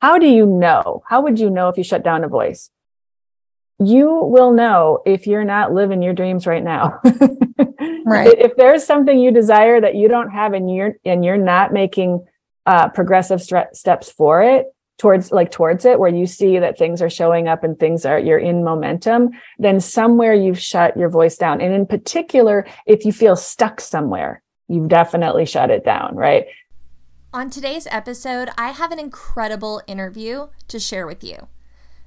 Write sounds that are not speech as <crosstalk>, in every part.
how do you know? How would you know if you shut down a voice? You will know if you're not living your dreams right now. <laughs> right. If there's something you desire that you don't have and you're and you're not making uh, progressive st- steps for it, towards like towards it where you see that things are showing up and things are you're in momentum then somewhere you've shut your voice down and in particular if you feel stuck somewhere you've definitely shut it down right on today's episode i have an incredible interview to share with you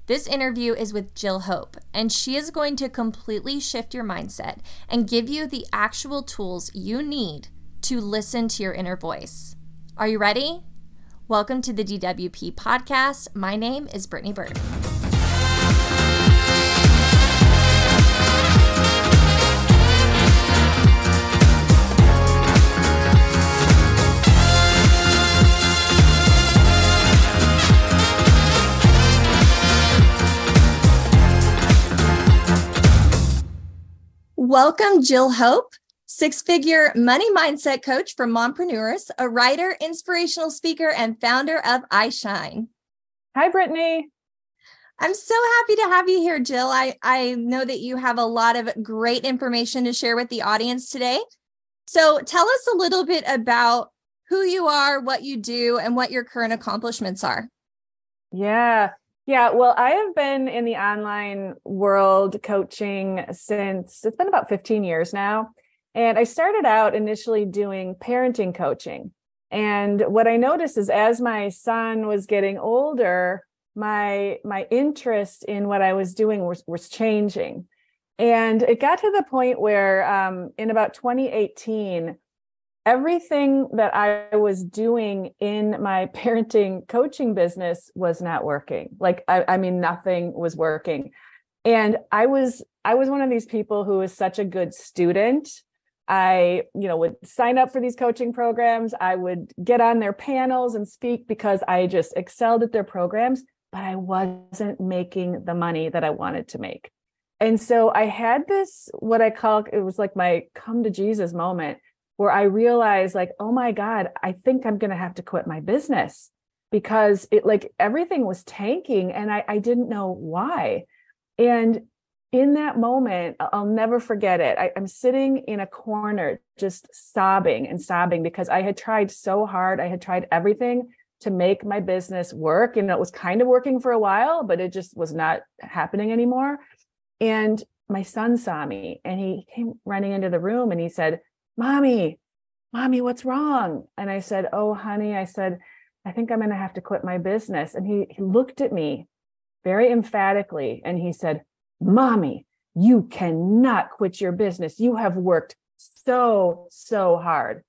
this interview is with Jill Hope, and she is going to completely shift your mindset and give you the actual tools you need to listen to your inner voice. Are you ready? Welcome to the DWP podcast. My name is Brittany Bird. Welcome, Jill Hope six figure money mindset coach for mompreneurs, a writer, inspirational speaker, and founder of iShine. Hi, Brittany. I'm so happy to have you here, Jill. I, I know that you have a lot of great information to share with the audience today. So tell us a little bit about who you are, what you do, and what your current accomplishments are. Yeah. Yeah, well, I have been in the online world coaching since it's been about 15 years now. And I started out initially doing parenting coaching. And what I noticed is as my son was getting older, my my interest in what I was doing was, was changing. And it got to the point where um, in about 2018, everything that I was doing in my <laughs> parenting coaching business was not working. Like I, I mean, nothing was working. And I was I was one of these people who was such a good student I, you know, would sign up for these coaching programs. I would get on their panels and speak because I just excelled at their programs, but I wasn't making the money that I wanted to make. And so I had this, what I call it was like my come to Jesus moment where I realized, like, oh my God, I think I'm going to have to quit my business because it like everything was tanking and I, I didn't know why. And in that moment, I'll never forget it. I, am sitting in a corner just sobbing and sobbing because I had tried so hard. I had tried everything to make my business work. And it was kind of working for a while, but it just was not happening anymore. And my son saw me and he came running into the room and he said, Mommy, Mommy, what's wrong? And I said, Oh, honey, I said, I think I'm going to have to quit my business. And he, he looked at me very emphatically and he said, Mommy, you cannot quit your business. You have worked so, so hard.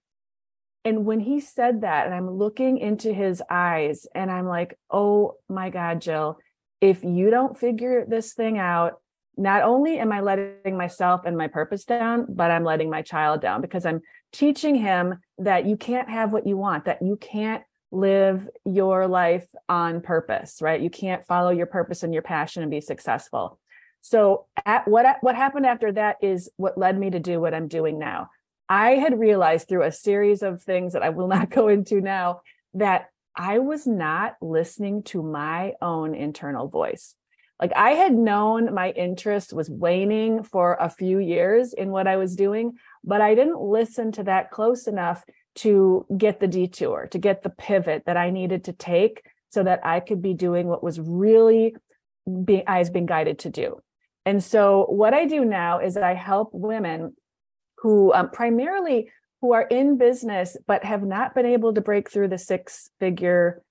And when he said that, and I'm looking into his eyes, and I'm like, oh my God, Jill, if you don't figure this thing out, not only am I letting myself and my purpose down, but I'm letting my child down because I'm teaching him that you can't have what you want, that you can't live your life on purpose, right? You can't follow your purpose and your passion and be successful. So at, what what happened after that is what led me to do what I'm doing now. I had realized through a series of things that I will not <laughs> go into now that I was not listening to my own internal voice. Like I had known my interest was waning for a few years in what I was doing, but I didn't listen to that close enough to get the detour, to get the pivot that I needed to take so that I could be doing what was really being I was being guided to do. And so what I do now is I help women who um, primarily who are in business but have not been able to break through the six figure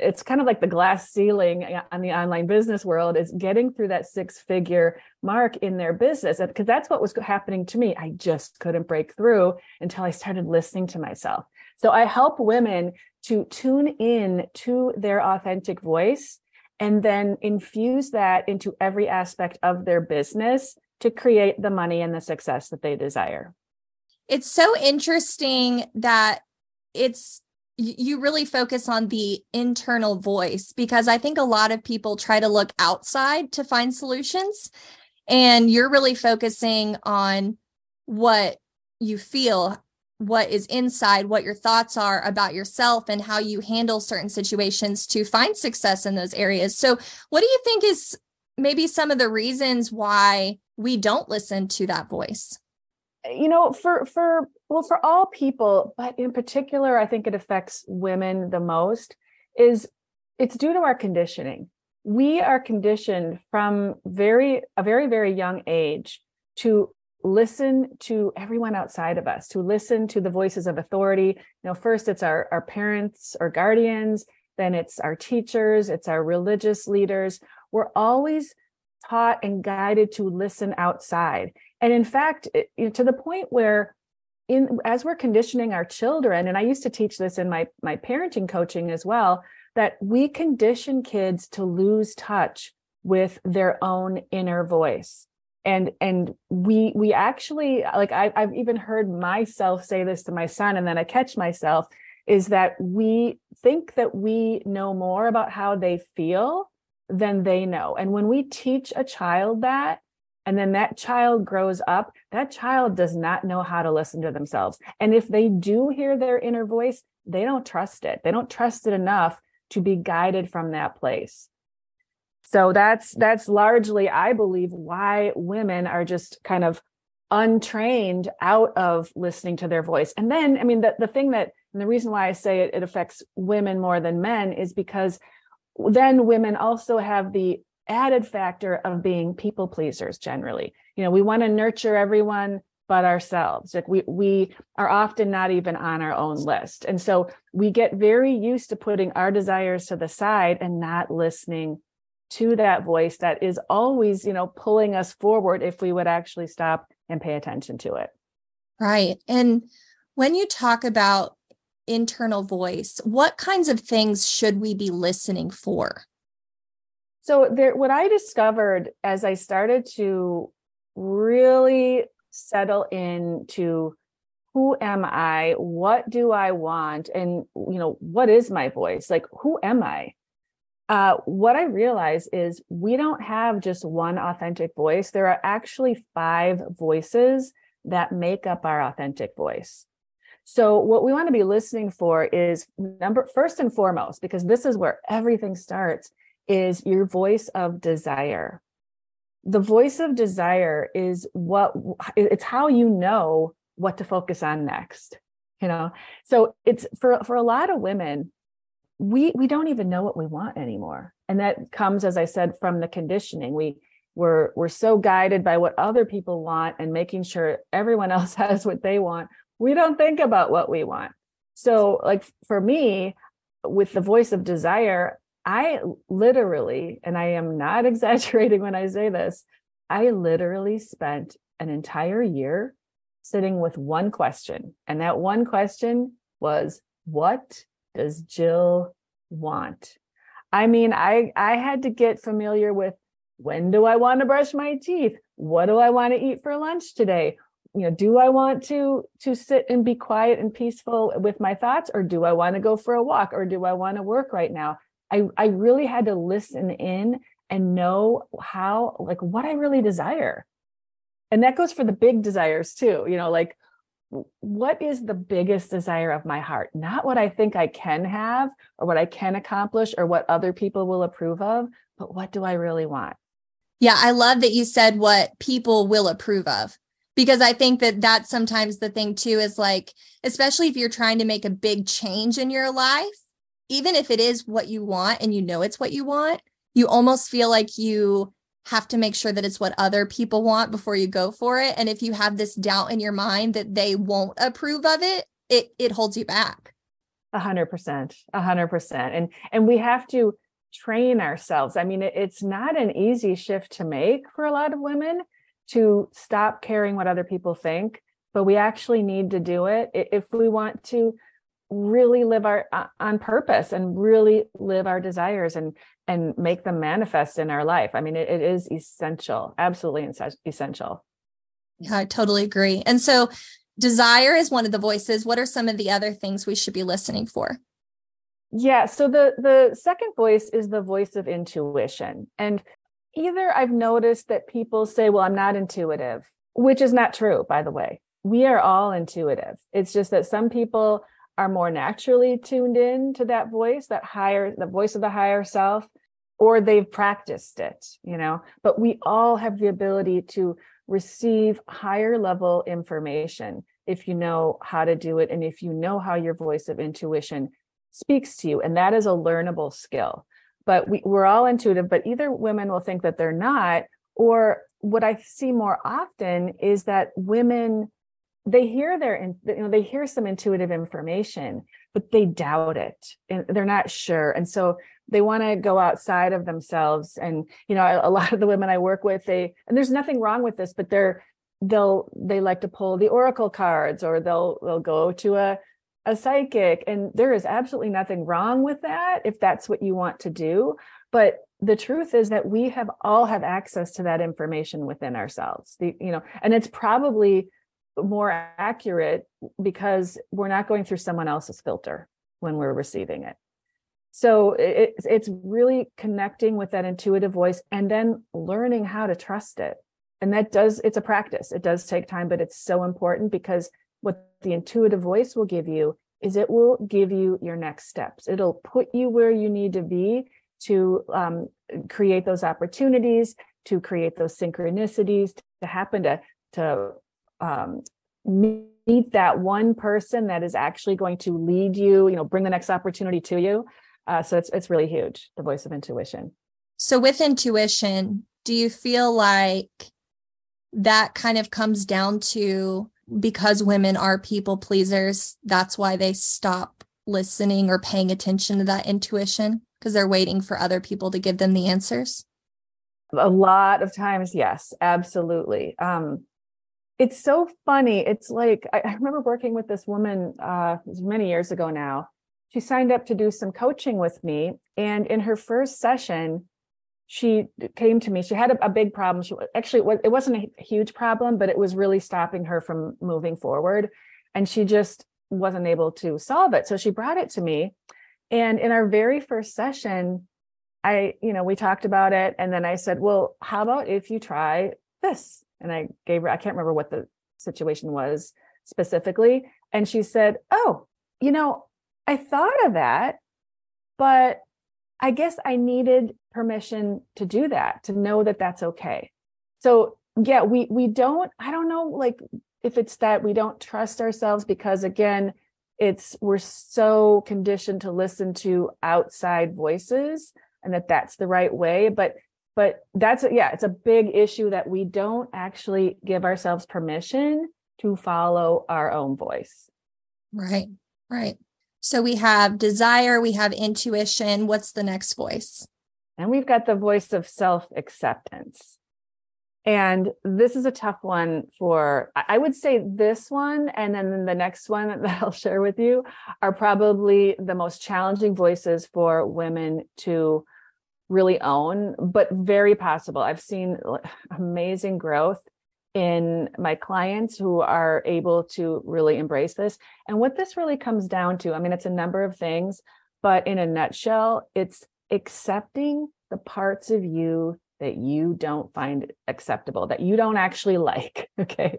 it's kind of like the glass ceiling uh, on the online business world is getting through that six figure mark in their business because that's what was happening to me i just couldn't break through until i started listening to myself so i help women to tune in to their authentic voice and then infuse that into every aspect of their business to create the money and the success that they desire. It's so interesting that it's you really focus on the internal voice because I think a lot of people try to look outside to find solutions and you're really focusing on what you feel what is inside, what your thoughts are about yourself and how you handle certain situations to find success in those areas. So, what do you think is maybe some of the reasons why we don't listen to that voice? You know, for for well for all people, but in particular I think it affects women the most is it's due to our conditioning. We are conditioned from very a very very young age to listen to everyone outside of us, to listen to the voices of authority. You know, first it's our, our parents or guardians, then it's our teachers, it's our religious leaders. We're always taught and guided to listen outside. And in fact, it, you know, to the point where in as we're conditioning our children, and I used to teach this in my my parenting coaching as well, that we condition kids to lose touch with their own inner voice. And and we we actually like I, i've even heard myself say this to my son and then i catch myself is that we think that we know more about how they feel than they know. And when we teach a child that and then that child grows up that child does not know how to listen to themselves. And if they do hear their inner voice they don't trust it. They don't trust it enough to be guided from that place. So that's that's largely i believe why women are just kind of untrained out of listening to their voice. And then i mean the, the thing that and the reason why i say it, it affects women more than men is because then women also have the added factor of being people pleasers generally you know we want to nurture everyone but ourselves like we we are often not even on our own list and so we get very used to putting our desires to the side and not listening to that voice that is always, you know, pulling us forward if we would actually stop and pay attention to it. Right. And when you talk about internal voice, what kinds of things should we be listening for? So there what I discovered as I started to really settle into who am I? What do I want? And you know, what is my voice? Like who am I? uh, what I realize is we don't have just one authentic voice. There are actually five voices that make up our authentic voice. So what we want to be listening for is number first and foremost, because this is where everything starts, is your voice of desire. The voice of desire is what it's how you know what to focus on next. You know, so it's for for a lot of women, we we don't even know what we want anymore and that comes as i said from the conditioning we we're we're so guided by what other people want and making sure everyone <laughs> else has what they want we don't think about what we want so like for me with the voice of desire i literally and i am not <laughs> exaggerating when i say this i literally spent an entire year sitting with one question and that one question was what does Jill want? I mean, I I had to get familiar with when do I want to brush my teeth? What do I want to eat for lunch today? You know, do I want to to sit and be quiet and peaceful with my thoughts or do I want to go for a walk or do I want to work right now? I I really had to listen in and know how like what I really desire. And that goes for the big desires too, you know, like what is the biggest desire of my heart? Not what I think I can have or what I can accomplish or what other people will approve of, but what do I really want? Yeah, I love that you said what people will approve of because I think that that's sometimes the thing too is like, especially if you're trying to make a big change in your life, even if it is what you want and you know it's what you want, you almost feel like you have to make sure that it's what other people want before you go for it. And if you have this doubt in your mind that they won't approve of it it it holds you back. A hundred percent a hundred percent. And and we have to train ourselves. I mean it, it's not an easy shift to make for a lot of women to stop caring what other people think but we actually need to do it. If we want to really live our uh, on purpose and really live our desires and and make them manifest in our life. I mean, it, it is essential, absolutely essential. Yeah, I totally agree. And so, desire is one of the voices. What are some of the other things we should be listening for? Yeah, so the the second voice is the voice of intuition. And either I've noticed that people say, "Well, I'm not intuitive," which is not true, by the way. we are all intuitive. It's just that some people are more naturally tuned in to that voice, that higher, the voice of the higher self, or they've practiced it, you know. But we all have the ability to receive higher level information if you know how to do it and if you know how your voice of intuition speaks to you. And that is a learnable skill. But we, we're all intuitive, but either women will think that they're not, or what I see more often is that women they hear their you know they hear some intuitive information but they doubt it and they're not sure and so they want to go outside of themselves and you know a, lot of the women i work with they and there's nothing wrong with this but they're they'll they like to pull the oracle cards or they'll they'll go to a a psychic and there is absolutely nothing wrong with that if that's what you want to do but the truth is that we have all have access to that information within ourselves the you know and it's probably more accurate because we're not going through someone else's filter when we're receiving it. So it, it's really connecting with that intuitive voice and then learning how to trust it. And that does, it's a practice. It does take time, but it's so important because what the intuitive voice will give you is it will give you your next steps. It'll put you where you need to be to um, create those opportunities, to create those synchronicities to happen, to to um, meet that one person that is actually going to lead you, you know, bring the next opportunity to you. Uh, so it's it's really huge, the voice of intuition. So with intuition, do you feel like that kind of comes down to because women are people pleasers, that's why they stop listening or paying attention to that intuition because they're waiting for other people to give them the answers? A lot of times, yes, absolutely. Um, it's so funny. It's like I, I remember working with this woman uh, many years ago now. She signed up to do some coaching with me, and in her first session, she came to me. She had a, a big problem. She actually was, it wasn't a huge problem, but it was really stopping her from moving forward, and she just wasn't able to solve it. So she brought it to me, and in our very first session, I you know we talked about it, and then I said, well, how about if you try this? And I gave her, I can't remember what the situation was specifically. And she said, Oh, you know, I thought of that, but I guess I needed permission to do that, to know that that's okay. So, yeah, we we don't I don't know like if it's that we don't trust ourselves because again, it's we're so conditioned to listen to outside voices and that that's the right way, but but that's yeah it's a big issue that we don't actually give ourselves permission to follow our own voice. Right right. So we have desire we have intuition. What's the next voice? And we've got the voice of self acceptance and this is a tough one for i would say this one and then the next one <laughs> that i'll share with you are probably the most challenging voices for women to really own, but very possible. I've seen amazing growth in my clients who are able to really embrace this. And what this really comes down to, I mean, it's a number of things, but in a nutshell, it's accepting the parts of you that you don't find acceptable, that you don't actually <laughs> like. Okay.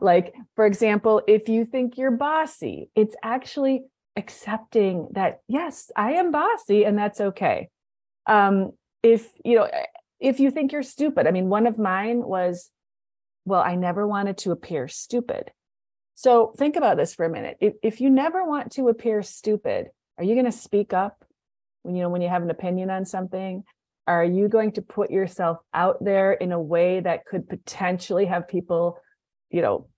Like, for example, if you think you're bossy, it's actually accepting that, yes, I am bossy and that's okay um, if you know if you think you're stupid i mean one of mine was well i never wanted to appear stupid. So think about this for a minute. If, if you never want to appear stupid are you going to speak up when you know when you have an opinion on something? Are you going to put yourself out there in a way that could potentially have people you know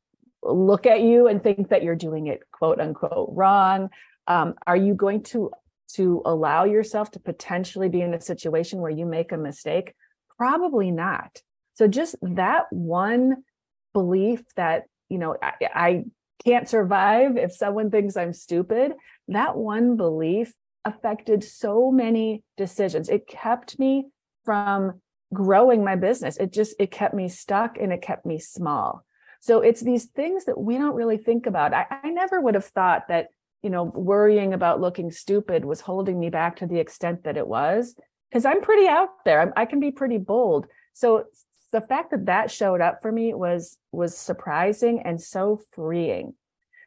look at you and think that you're doing it quote unquote wrong? Um, are you going to to allow yourself to potentially be in a situation where you make a mistake? Probably not. So just that one belief that, you know, I, I can't survive if someone thinks I'm stupid, that one belief affected so many decisions. It kept me from growing my business. It just it kept me stuck and it kept me small. So it's these things that we don't really think about. I, I never would have thought that you know, worrying about looking stupid was holding me back to the extent that it was. Because I'm pretty out there. I'm, I can be pretty bold. So the fact that that showed up for me was was surprising and so freeing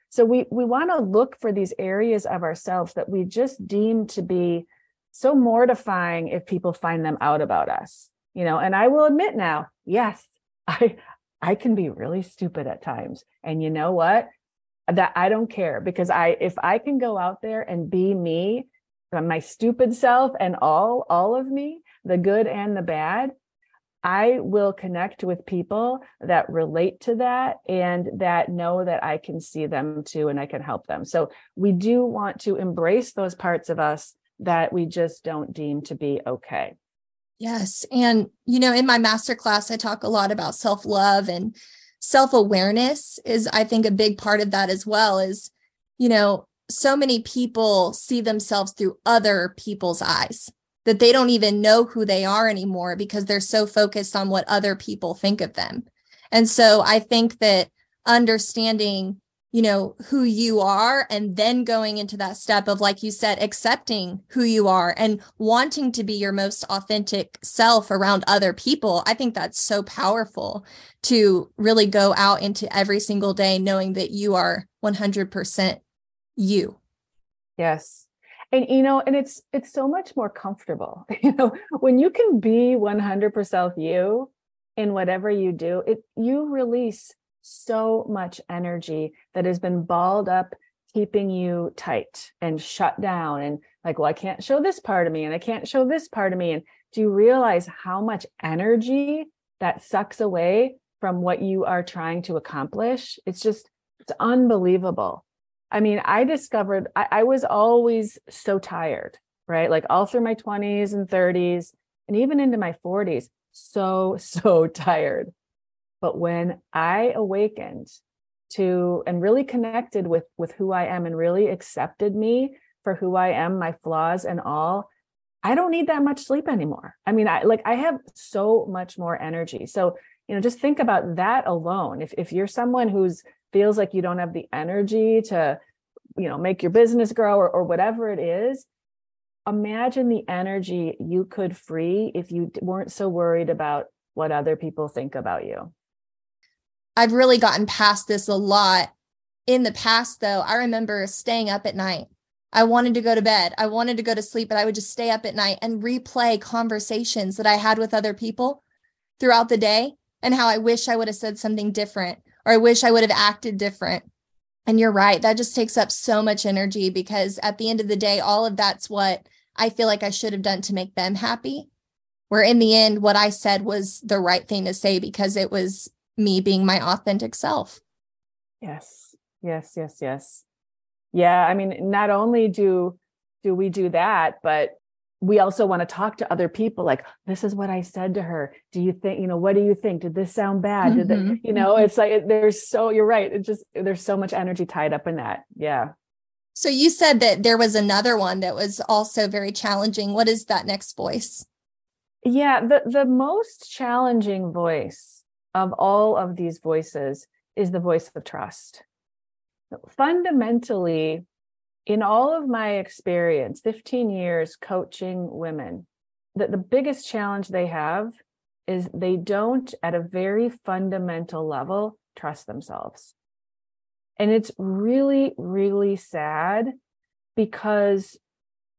so we we want to look for these areas of ourselves that we just deem to be so mortifying if people find them out about us you know and i will admit now yes <laughs> i i can be really stupid at times and you know what that i don't care because i if i can go out there and be me my stupid self and all all of me the good and the bad I will connect with people that relate to that and that know that I can see them too and I can help them. So we do want to embrace those parts of us that we just don't deem to be okay. Yes. And, you know, in my masterclass, I talk a lot about self love and self awareness is, I think, a big part of that as well. Is, you know, so many people see themselves through other people's eyes that they don't even know who they are anymore because they're so focused on what other people think of them. And so I think that understanding, you know, who you are and then going into that step of, like you said, accepting who you are and wanting to be your most authentic self around other people, I think that's so powerful to really go out into every single day knowing that you are 100% you. Yes. And you know and it's it's so much more comfortable. <laughs> You know when you can be 100% you in whatever you do it you release so much energy that has been balled up keeping you tight and shut down and like well I can't show this part of me and I can't show this part of me and do you realize how much energy that sucks away from what you are trying to accomplish it's just it's unbelievable I mean, I discovered I, I was always so tired, right? Like all through my 20s and 30s, and even into my 40s, so, <laughs> so tired. But when I awakened to and really connected with with who I am and really accepted me for who I am, my flaws and all, I don't need that much sleep anymore. I mean, I like I have so much more energy. So, you know, just think about that alone. If if you're someone who's feels like you don't have the energy to you know make your business grow or, or whatever it is imagine the energy you could free if you weren't so worried about what other people think about you i've really gotten past this a lot in the past though i remember staying up at night i wanted to go to bed i wanted to go to sleep but i would just stay up at night and replay conversations that i had with other people throughout the day and how i wish i would have said something different or I wish I would have acted different. And you're right. That just takes up so much energy because at the end of the day, all of that's what I feel like I should have done to make them happy. Where in the end, what I said was the right thing to say because it was me being my authentic self. Yes. Yes. Yes. Yes. Yeah. I mean, not only do do we do that, but we also want to talk to other people like this is what i said to her do you think you know what do you think did this sound bad did mm-hmm. you know it's like there's so you're right it just there's so much energy tied up in that yeah so you said that there was another one that was also very challenging what is that next voice yeah the the most challenging voice of all of these voices is the voice of trust. Fundamentally in all of my experience 15 years coaching women that the biggest challenge they have is they don't at a very fundamental level trust themselves. And it's really really sad because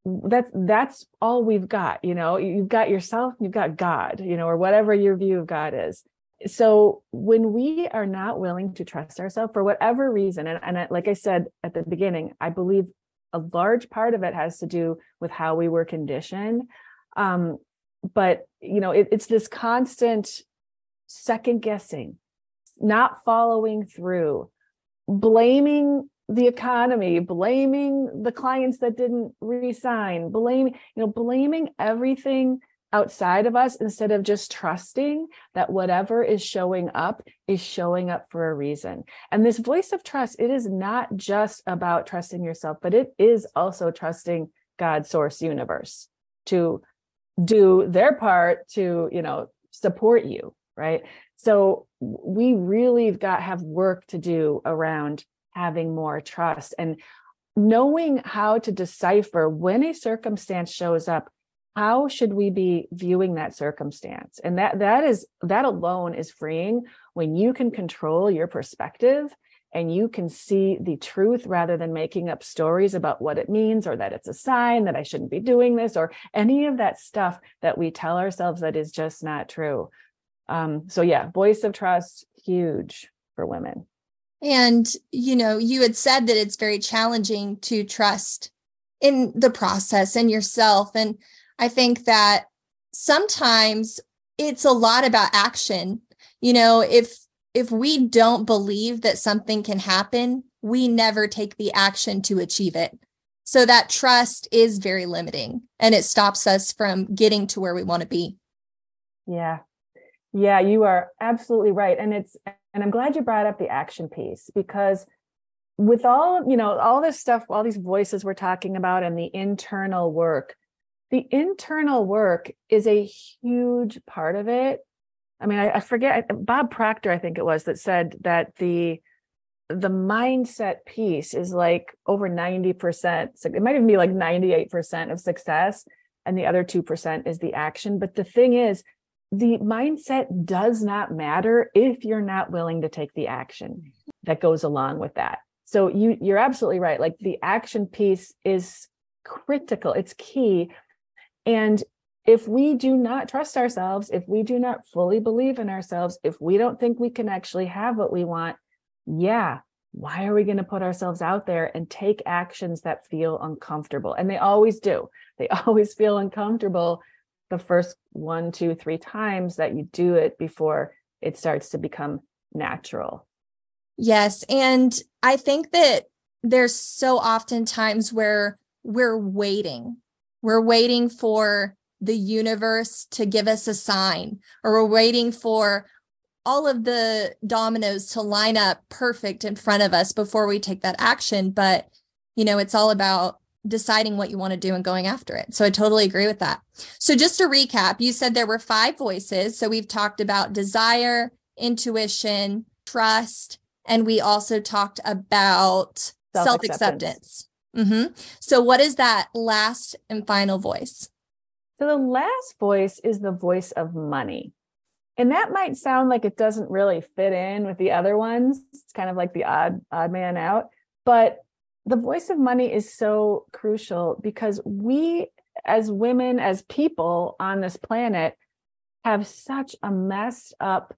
that's that's all we've got you know? You've got yourself you've got god you know or whatever your view of god is so when we are not willing to trust ourselves for whatever reason and, and I, like i said at the beginning i believe a large part of it has to do with how we were conditioned. Um, but you know it, it's this constant second guessing not following through blaming the economy blaming the clients that didn't resign blaming you know blaming everything outside of us instead of just trusting that whatever is showing up is showing up for a reason. And this voice of trust, it is not just about trusting yourself, but it is also trusting God source universe to do their part to, you know, support you, right? So we really got have work to do around having more trust and knowing how to decipher when a circumstance shows up how should we be viewing that circumstance and that that is that alone is freeing when you can control your perspective and you can see the truth rather than making up stories about what it means or that it's a sign that I shouldn't be doing this or any of that stuff that we tell ourselves that is just not true. Um, so, yeah, voice of trust, huge for women. And, you know, you had said that it's very challenging to trust in the process and yourself. And I think that sometimes it's a lot about action. You know, if if we don't believe that something can happen, we never take the action to achieve it. So that trust is very limiting and it stops us from getting to where we want to be. Yeah. Yeah, you are absolutely right. And it's and I'm glad you brought up the action piece because with all, you know, all this stuff, all these voices we're talking about and the internal work, the internal work is a huge part of it I mean, I, I forget Bob Proctor, I think it was, that said that the the mindset piece is like over 90%. It might even be like 98% of success. And the other 2% is the action. But the thing is, the mindset does not matter if you're not willing to take the action that goes along with that. So you you're absolutely right. Like the action piece is critical. It's key. And if we do not trust ourselves, if we do not fully believe in ourselves, if we don't think we can actually have what we want, yeah, why are we going to put ourselves out there and take actions that feel uncomfortable? And they always do. They <laughs> always feel uncomfortable the first one, two, three times that you do it before it starts to become natural. Yes. And I think that there's so often times where we're waiting. We're waiting for the universe to give us a sign, or we're waiting for all of the dominoes to line up perfect in front of us before we take that action. But, you know, it's all about deciding what you want to do and going after it. So I totally agree with that. So just to recap, you said there were five voices. So we've talked about desire, intuition, trust, and we also talked about self acceptance. Mm-hmm. So, what is that last and final voice? So the last voice is the voice of money. And that might sound like it doesn't really fit in with the other ones. It's kind of like the odd odd man out, but the voice of money is so crucial because we as women as people on this planet have such a messed up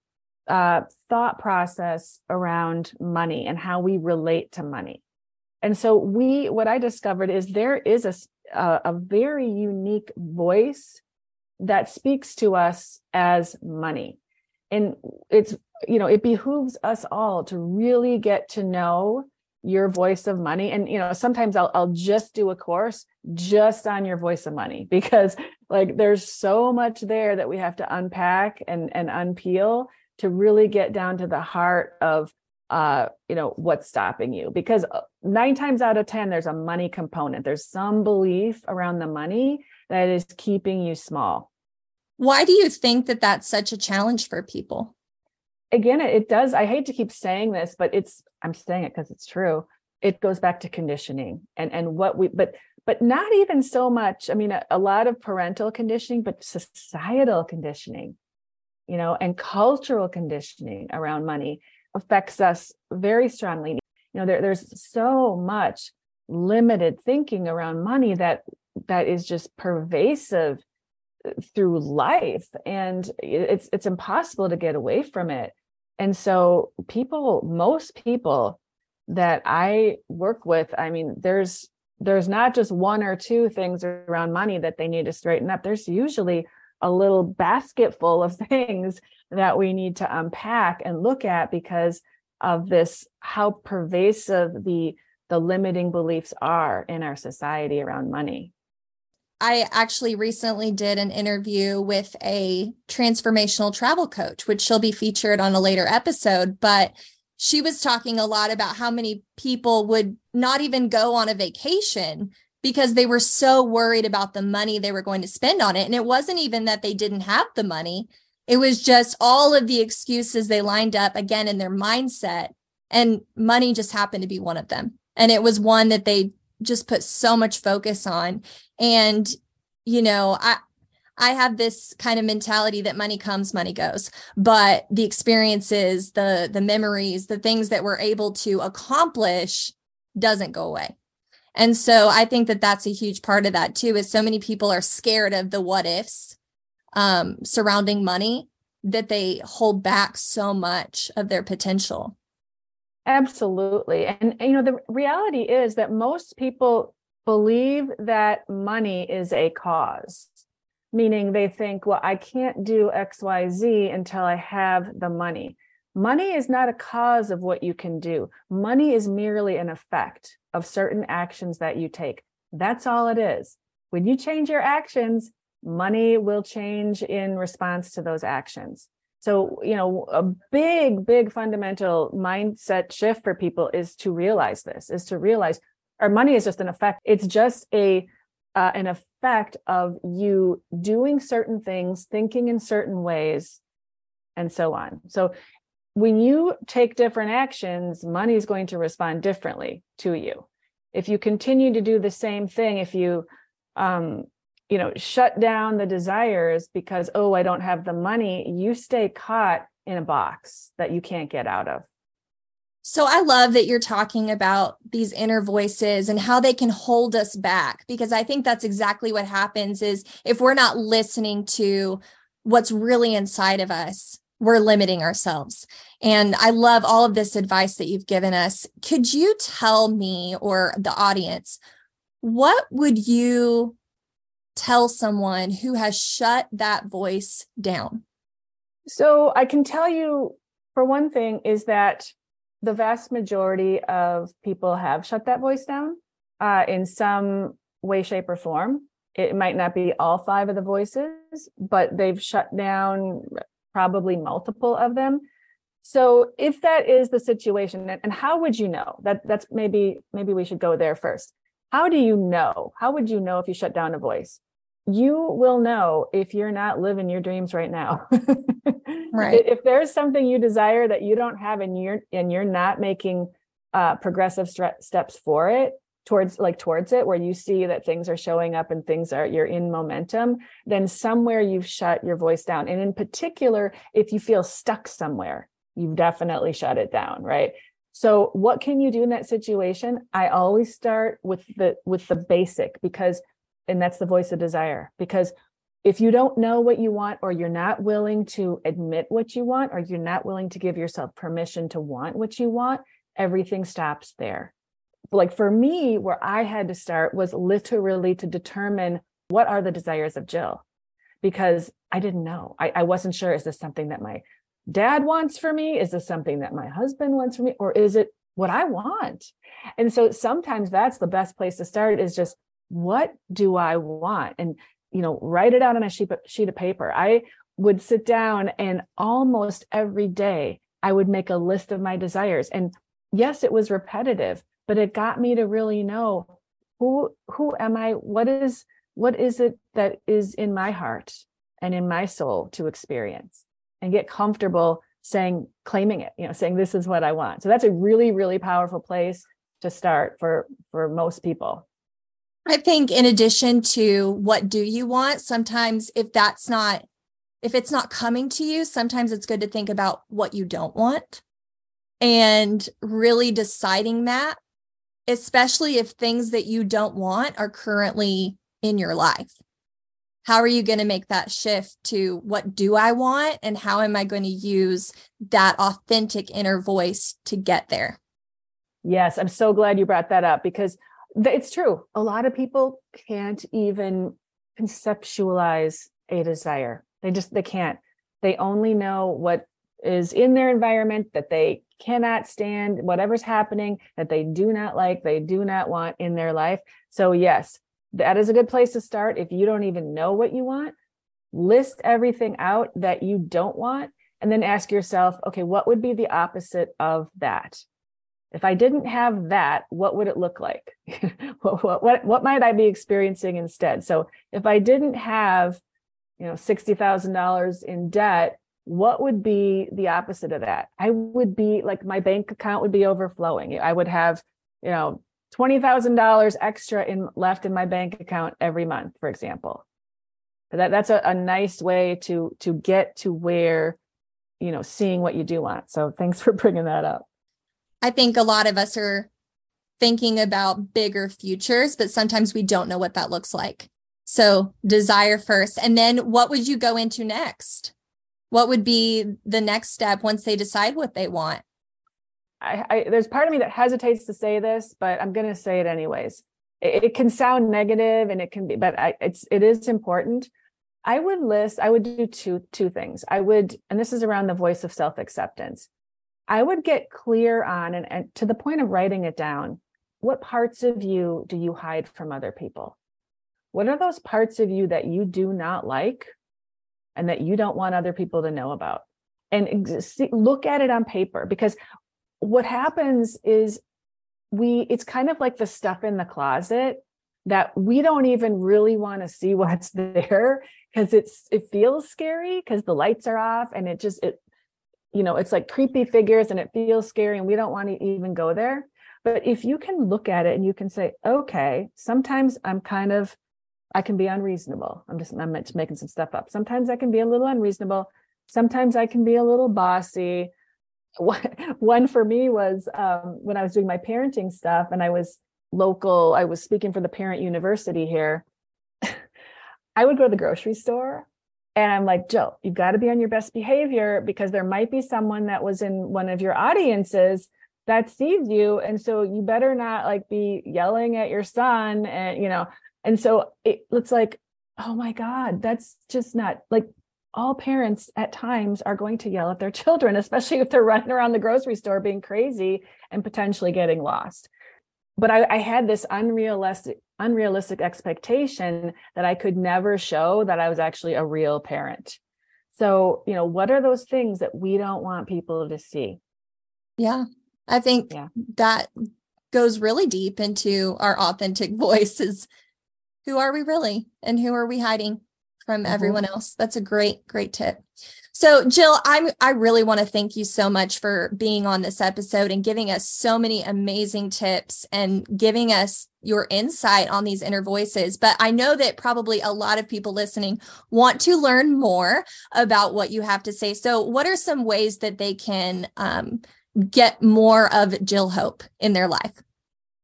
uh, thought process around money and how we relate to money. And so we what I discovered is there is a a, a very unique voice that speaks to us as money. And it's you know it behooves us all to really get to know your voice of money. And you know sometimes I'll, I'll just do a course just on your voice of money <laughs> because like there's so much there that we have to unpack and and unpeel to really get down to the heart of uh you know what's stopping you? Because uh, nine times out of ten there's a money component. There's some belief around the money that is keeping you small. Why do you think that that's such a challenge for people? Again it does i hate to keep saying this but it's i'm saying it because it's true. It goes back to conditioning and and what we but but not even so much i mean a, a lot of parental conditioning but societal conditioning you know and cultural conditioning around money affects us very strongly. You know, there, there's so much limited thinking around money that that is just pervasive uh, through life and it's it's impossible to get away from it and so people most people that i work with i mean there's there's not just one or two things around money that they need to straighten up there's usually a little basket full of <laughs> things that we need to unpack and look at because of this how pervasive the the limiting beliefs are in our society around money I actually recently did an interview with a transformational travel coach, which she'll be featured on a later episode. But she was talking a lot about how many people would not even go on a vacation because they were so worried about the money they were going to spend on it. And it wasn't even that they didn't have the money, it was just all of the excuses they lined up again in their mindset. And money just happened to be one of them. And it was one that they just put so much focus on. And, you know, I, I have this kind of mentality that money comes, money goes, but the experiences, the the memories, the things that we're able to accomplish doesn't go away. And so I think that that's a huge part of that too is so many people are scared of the what ifs um, surrounding money that they hold back so much of their potential. Absolutely. And, you know, the reality is that most people believe that money is a cause, meaning they think, well, I can't do XYZ until I have the money. Money is not a cause of what you can do. Money is merely an effect of certain actions that you take. That's all it is. When you change your actions, money will change in response to those actions. So, you know, a big, big fundamental mindset shift for people is to realize this, is to realize our money is just an effect. It's just a uh, an effect of you doing certain things, thinking in certain ways, and so on. So, when you take different actions, money is going to respond differently to you. If you continue to do the same thing, if you um, you know shut down the desires because oh i don't have the money you stay caught in a box that you can't get out of so I love that you're talking about these inner voices and how they can hold us back because I think that's exactly what happens is if we're not listening to what's really inside of us, we're limiting ourselves. And I love all of this advice that you've given us. Could you tell me or the audience what would you tell someone who has shut that voice down? So I can tell you, for one thing, is that the vast majority of people have shut that voice down uh, in some way, shape, or form. It might not be all five of the voices, but they've shut down probably multiple of them. So if that is the situation, and how would you know? That that's maybe maybe we should go there first. How do you know? How would you know if you shut down a voice? you will know if you're not living your dreams right now. <laughs> right. If there's something you desire that you don't have and you're and you're not making uh, progressive st- steps for it towards like towards it where you see that things are showing up and things are you're in momentum then somewhere you've shut your voice down. And in particular if you feel stuck somewhere you've definitely shut it down right? So what can you do in that situation? I always start with the with the basic because and that's the voice of desire because if you don't know what you want or you're not willing to admit what you want or you're not willing to give yourself permission to want what you want everything stops there like for me where i had to start was literally to determine what are the desires of jill because i didn't know I, I wasn't sure is this something that my dad wants for me is this something that my husband wants for me or is it what i want and so sometimes that's the best place to start is just what do I want? And, you know, write it out on a sheet, sheet of paper. I would sit down and almost every day I would make a list of my desires. And yes, it was repetitive, but it got me to really know who who am I? What is what is it that is in my heart and in my soul to experience and get comfortable saying claiming it, you know, saying this is what I want. So that's a really really powerful place to start for for most people. I think in addition to what do you want, sometimes if that's not if it's not coming to you, sometimes it's good to think about what you don't want and really deciding that, especially if things that you don't want are currently in your life. How are you going to make that shift to what do I want and how am I going to use that authentic inner voice to get there? Yes, I'm so glad you brought that up because it's true. A lot of people can't even conceptualize a desire. They just they can't. They only know what is in their environment that they cannot stand, whatever's happening that they do not like, they do not want in their life. So yes, that is a good place to start if you don't even know what you want. List everything out that you don't want and then ask yourself, okay, what would be the opposite of that? if I didn't have that, what would it look like? <laughs> what, what, what, what might I be experiencing instead? So if I didn't have, you know, $60,000 in debt, what would be the opposite of that? I would be like my bank account would be overflowing. I would have, you know, $20,000 extra in left in my bank account every month, for example. that that's a, a nice way to to get to where you know seeing what you do want so thanks for <laughs> bringing that up i think a lot of us are thinking about bigger futures but sometimes we don't know what that looks like so desire first and then what would you go into next what would be the next step once they decide what they want I, I there's part of me that hesitates to say this but i'm going to say it anyways it, it, can sound negative and it can be but I, it's it is important I would list, I would do two two things. I would, and this is around the voice of self-acceptance. I would get clear on and, and to the point of writing it down, what parts of you do you hide from other people? What are those parts of you that you do not like and that you don't want other people to know about? And see, look at it on paper because what happens is we it's kind of like the stuff in the closet that we don't even really want to see <laughs> what's there because it's it feels scary because the lights are off and it just it you know it's like creepy figures and it feels scary and we don't want to even go there but if you can look at it and you can say okay sometimes i'm kind of i can be unreasonable i'm just i'm making some stuff up sometimes i can be a little unreasonable sometimes i can be a little bossy <laughs> one for me was um, when i was doing my parenting stuff and i was local i was speaking for the parent university here <laughs> I would go to the grocery store and I'm like, Jill, you've got to be on your best behavior because there might be someone that was in one of your audiences that sees you. And so you better not like be yelling at your son. And, you know, and so it looks like, oh my God, that's just not like all parents at times are going to yell at their <laughs> children, especially if they're running around the grocery store being crazy and potentially getting lost. But I, I had this unrealistic unrealistic expectation that I could never show that I was actually a real parent. So, you know, what are those things that we don't want people to see? Yeah. I think yeah. that goes really deep into our authentic <laughs> voices. Who are we really? And who are we hiding from mm-hmm. everyone else? That's a great, great tip. So, Jill, I'm I really want to thank you so much for being on this episode and giving us so many amazing tips and giving us your insight on these inner voices. But I know that probably a lot of people listening want to learn more about what you have to say. So, what are some ways that they can um, get more of Jill Hope in their life?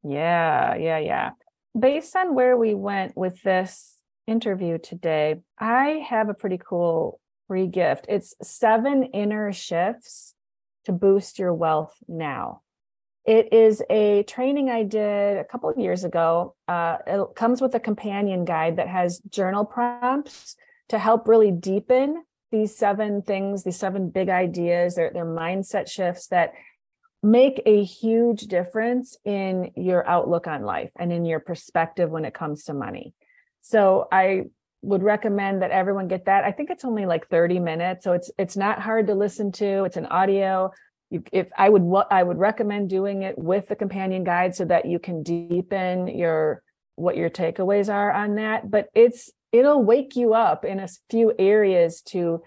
Yeah, yeah, yeah. Based on where we went with this interview today, I have a pretty cool free gift. It's seven inner shifts to boost your wealth now. It is a training I did a couple of years ago. Uh, it comes with a companion guide that has journal prompts to help really deepen these seven things, these seven big ideas, their, their mindset shifts that make a huge difference in your outlook on life and in your perspective when it comes to money. So I would recommend that everyone get that. I think it's only like 30 minutes, so it's it's not hard to listen to. It's an audio. You, if I would I would recommend doing it with the companion guide so that you can deepen your what your takeaways are on that. But it's it'll wake you up in a few areas to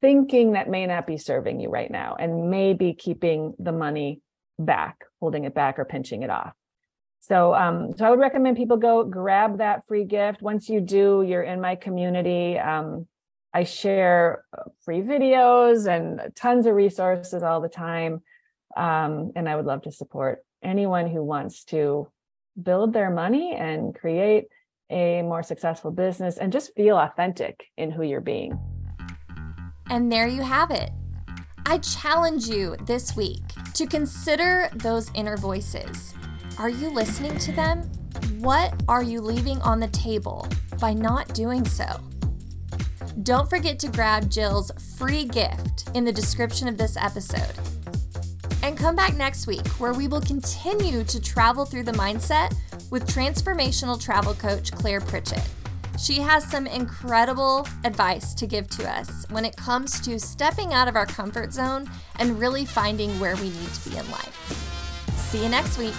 thinking that may not be serving you right now and maybe keeping the money back, holding it back or pinching it off. So, um, so I would recommend people go grab that free gift. Once you do, you're in my community. Um, I share uh, free videos and tons of resources all the time. Um, and I would love to support anyone who wants to build their money and create a more successful business and just feel authentic in who you're being. And there you have it. I challenge you this week to consider those inner voices are you listening to them? What are you leaving on the table by not doing so? Don't forget to grab Jill's free gift in the description of this episode. And come back next week where we will continue to travel through the mindset with transformational travel coach Claire Pritchett. She has some incredible advice to give to us when it comes to stepping out of our comfort zone and really finding where we need to be in life. See you next week.